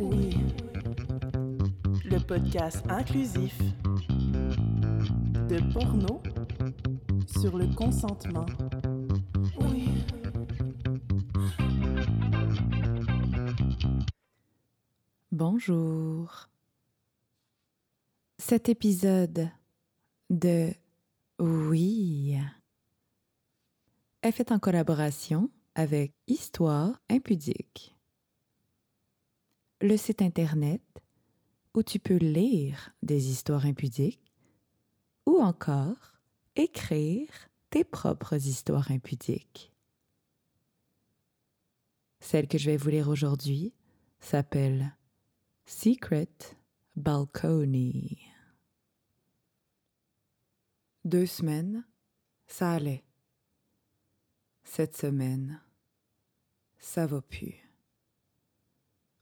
Oui. Le podcast inclusif de porno sur le consentement. Oui. Bonjour. Cet épisode de Oui est fait en collaboration avec Histoire impudique, le site Internet où tu peux lire des histoires impudiques ou encore écrire tes propres histoires impudiques. Celle que je vais vous lire aujourd'hui s'appelle Secret Balcony. Deux semaines, ça allait. Cette semaine, ça va plus.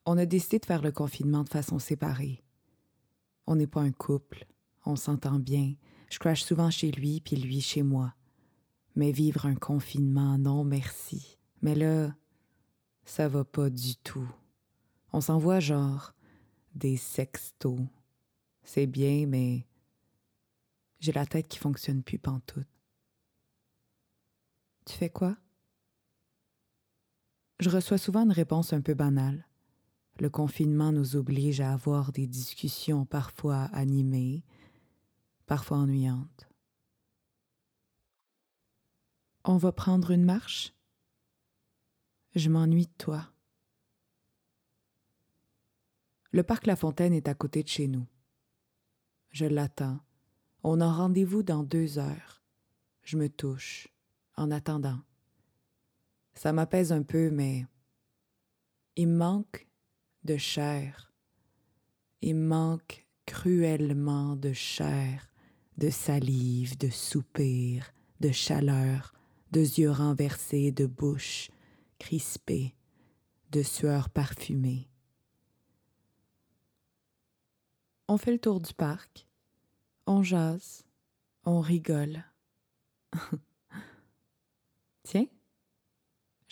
On a décidé de faire le confinement de façon séparée. On n'est pas un couple, on s'entend bien. Je crache souvent chez lui, puis lui chez moi. Mais vivre un confinement, non merci. Mais là, ça va pas du tout. On s'envoie genre des sextos. C'est bien, mais j'ai la tête qui fonctionne plus pantoute. Tu fais quoi? Je reçois souvent une réponse un peu banale. Le confinement nous oblige à avoir des discussions parfois animées, parfois ennuyantes. On va prendre une marche? Je m'ennuie de toi. Le parc La Fontaine est à côté de chez nous. Je l'attends. On a rendez-vous dans deux heures. Je me touche, en attendant. Ça m'apaise un peu, mais il me manque de chair. Me manque cruellement de chair, de salive, de soupir, de chaleur, de yeux renversés, de bouche crispée, de sueur parfumée. On fait le tour du parc, on jase, on rigole. Tiens,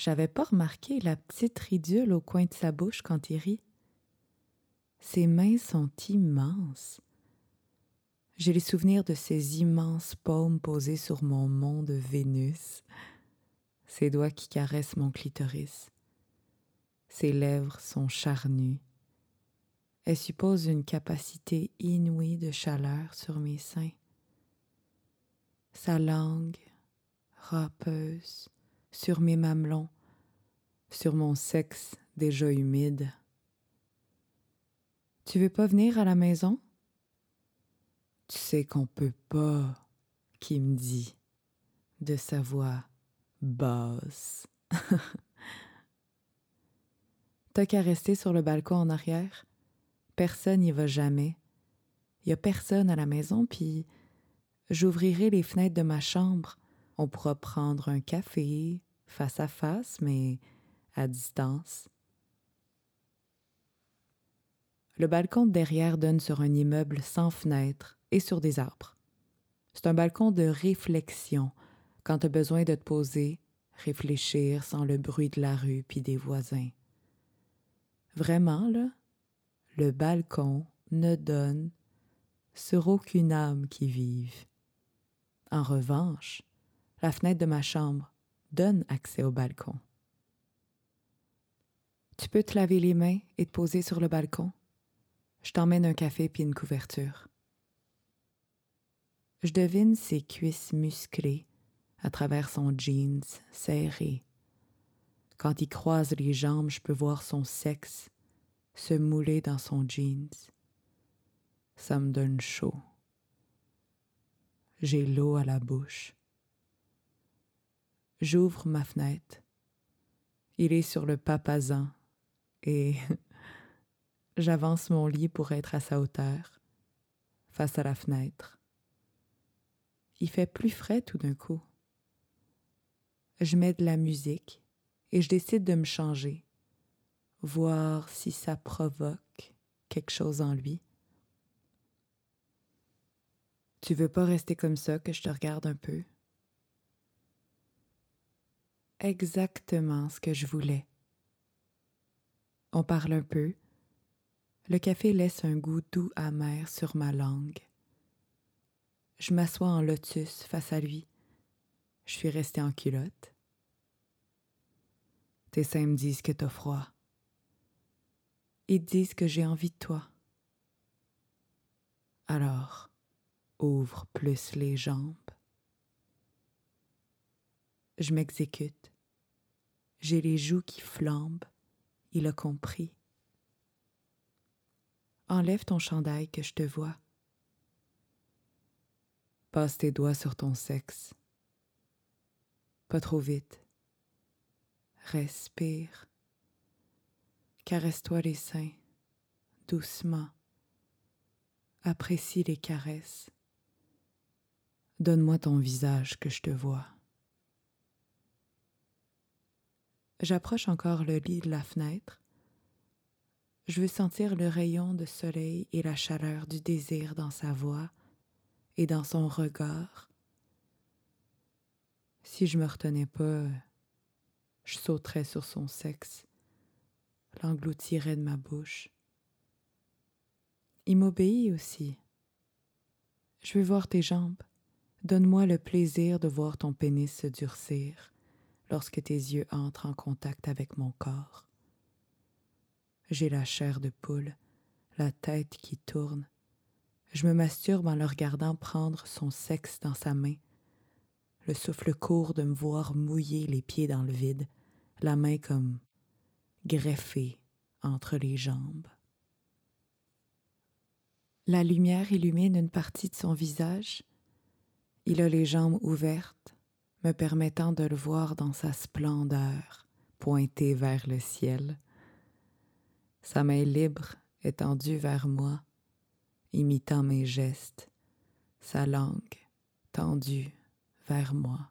j'avais pas remarqué la petite ridule au coin de sa bouche quand il rit. Ses mains sont immenses. J'ai les souvenirs de ses immenses paumes posées sur mon mont de Vénus, ses doigts qui caressent mon clitoris. Ses lèvres sont charnues. Elle suppose une capacité inouïe de chaleur sur mes seins. Sa langue, râpeuse, sur mes mamelons, sur mon sexe déjà humide. Tu veux pas venir à la maison? Tu sais qu'on peut pas, qui me dit, de sa voix basse. T'as qu'à rester sur le balcon en arrière? Personne n'y va jamais. Y a personne à la maison, puis j'ouvrirai les fenêtres de ma chambre. On pourra prendre un café, face à face, mais à distance. Le balcon de derrière donne sur un immeuble sans fenêtre et sur des arbres. C'est un balcon de réflexion quand tu as besoin de te poser, réfléchir sans le bruit de la rue puis des voisins. Vraiment, là, le balcon ne donne sur aucune âme qui vive. En revanche, la fenêtre de ma chambre donne accès au balcon. Tu peux te laver les mains et te poser sur le balcon. Je t'emmène un café puis une couverture. Je devine ses cuisses musclées à travers son jeans serré. Quand il croise les jambes, je peux voir son sexe se mouler dans son jeans. Ça me donne chaud. J'ai l'eau à la bouche. J'ouvre ma fenêtre. Il est sur le papasan et j'avance mon lit pour être à sa hauteur, face à la fenêtre. Il fait plus frais tout d'un coup. Je mets de la musique et je décide de me changer, voir si ça provoque quelque chose en lui. Tu veux pas rester comme ça que je te regarde un peu? Exactement ce que je voulais. On parle un peu. Le café laisse un goût doux amer sur ma langue. Je m'assois en lotus face à lui. Je suis restée en culotte. Tes seins me disent que t'as froid. Ils disent que j'ai envie de toi. Alors, ouvre plus les jambes. Je m'exécute. J'ai les joues qui flambent. Il a compris. Enlève ton chandail que je te vois. Passe tes doigts sur ton sexe. Pas trop vite. Respire. Caresse-toi les seins, doucement. Apprécie les caresses. Donne-moi ton visage que je te vois. J'approche encore le lit de la fenêtre. Je veux sentir le rayon de soleil et la chaleur du désir dans sa voix et dans son regard. Si je me retenais pas, je sauterais sur son sexe, l'engloutirais de ma bouche. Il m'obéit aussi. Je veux voir tes jambes. Donne-moi le plaisir de voir ton pénis se durcir lorsque tes yeux entrent en contact avec mon corps. J'ai la chair de poule, la tête qui tourne. Je me masturbe en le regardant prendre son sexe dans sa main, le souffle court de me voir mouiller les pieds dans le vide, la main comme greffée entre les jambes. La lumière illumine une partie de son visage. Il a les jambes ouvertes, me permettant de le voir dans sa splendeur, pointé vers le ciel. Sa main libre étendue vers moi, imitant mes gestes, sa langue tendue vers moi.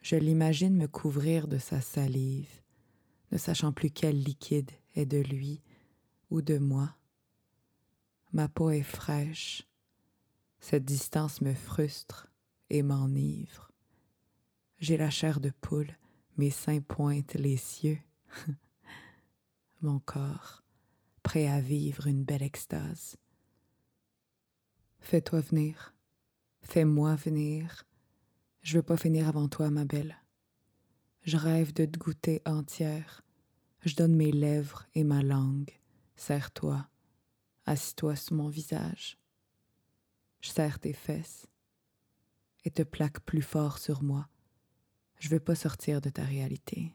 Je l'imagine me couvrir de sa salive, ne sachant plus quel liquide est de lui ou de moi. Ma peau est fraîche, cette distance me frustre et m'enivre. J'ai la chair de poule, mes seins pointent les cieux. Mon corps, prêt à vivre une belle extase. Fais-toi venir, fais-moi venir. Je veux pas finir avant toi, ma belle. Je rêve de te goûter entière. Je donne mes lèvres et ma langue. Serre-toi, assis-toi sur mon visage. Je serre tes fesses et te plaque plus fort sur moi. Je veux pas sortir de ta réalité.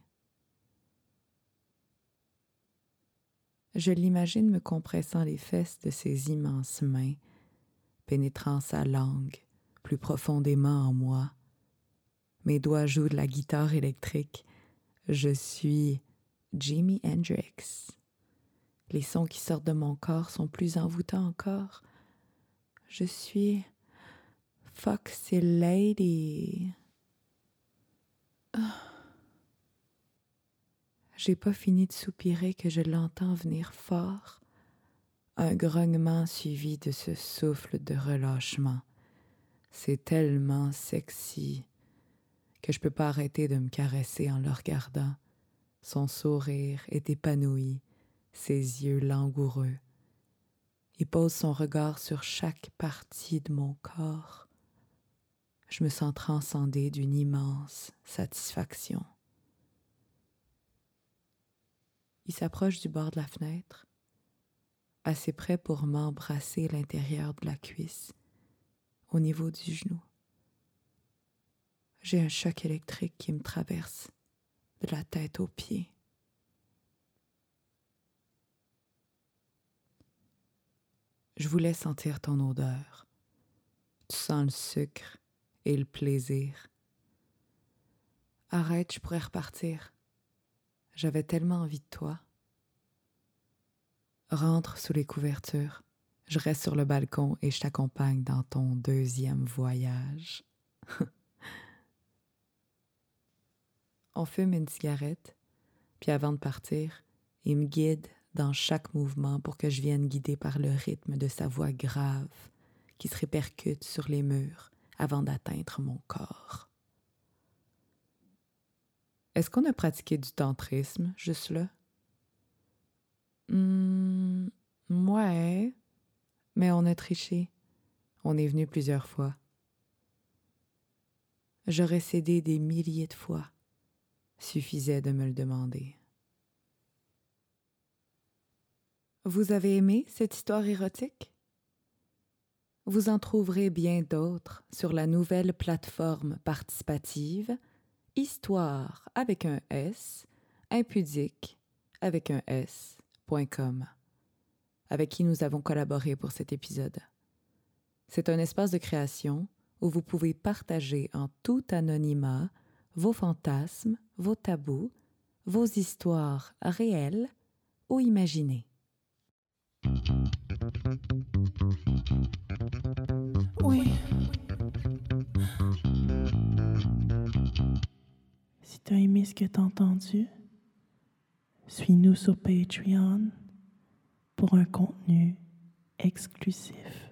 Je l'imagine me compressant les fesses de ses immenses mains, pénétrant sa langue plus profondément en moi. Mes doigts jouent de la guitare électrique. Je suis Jimi Hendrix. Les sons qui sortent de mon corps sont plus envoûtants encore. Je suis Foxy Lady. Ah. J'ai pas fini de soupirer que je l'entends venir fort, un grognement suivi de ce souffle de relâchement. C'est tellement sexy que je peux pas arrêter de me caresser en le regardant. Son sourire est épanoui, ses yeux langoureux. Il pose son regard sur chaque partie de mon corps je me sens transcendée d'une immense satisfaction. Il s'approche du bord de la fenêtre, assez près pour m'embrasser l'intérieur de la cuisse, au niveau du genou. J'ai un choc électrique qui me traverse de la tête aux pieds. Je voulais sentir ton odeur. Tu sens le sucre et le plaisir. Arrête, je pourrais repartir. J'avais tellement envie de toi. Rentre sous les couvertures. Je reste sur le balcon et je t'accompagne dans ton deuxième voyage. On fume une cigarette, puis avant de partir, il me guide dans chaque mouvement pour que je vienne guider par le rythme de sa voix grave qui se répercute sur les murs avant d'atteindre mon corps. Est-ce qu'on a pratiqué du tantrisme juste là? Hmm, ouais, mais on a triché. On est venu plusieurs fois. J'aurais cédé des milliers de fois. Suffisait de me le demander. Vous avez aimé cette histoire érotique? Vous en trouverez bien d'autres sur la nouvelle plateforme participative Histoire avec un S, impudique avec un S.com, avec qui nous avons collaboré pour cet épisode. C'est un espace de création où vous pouvez partager en tout anonymat vos fantasmes, vos tabous, vos histoires réelles ou imaginées. Si tu as aimé ce que tu as entendu, suis-nous sur Patreon pour un contenu exclusif.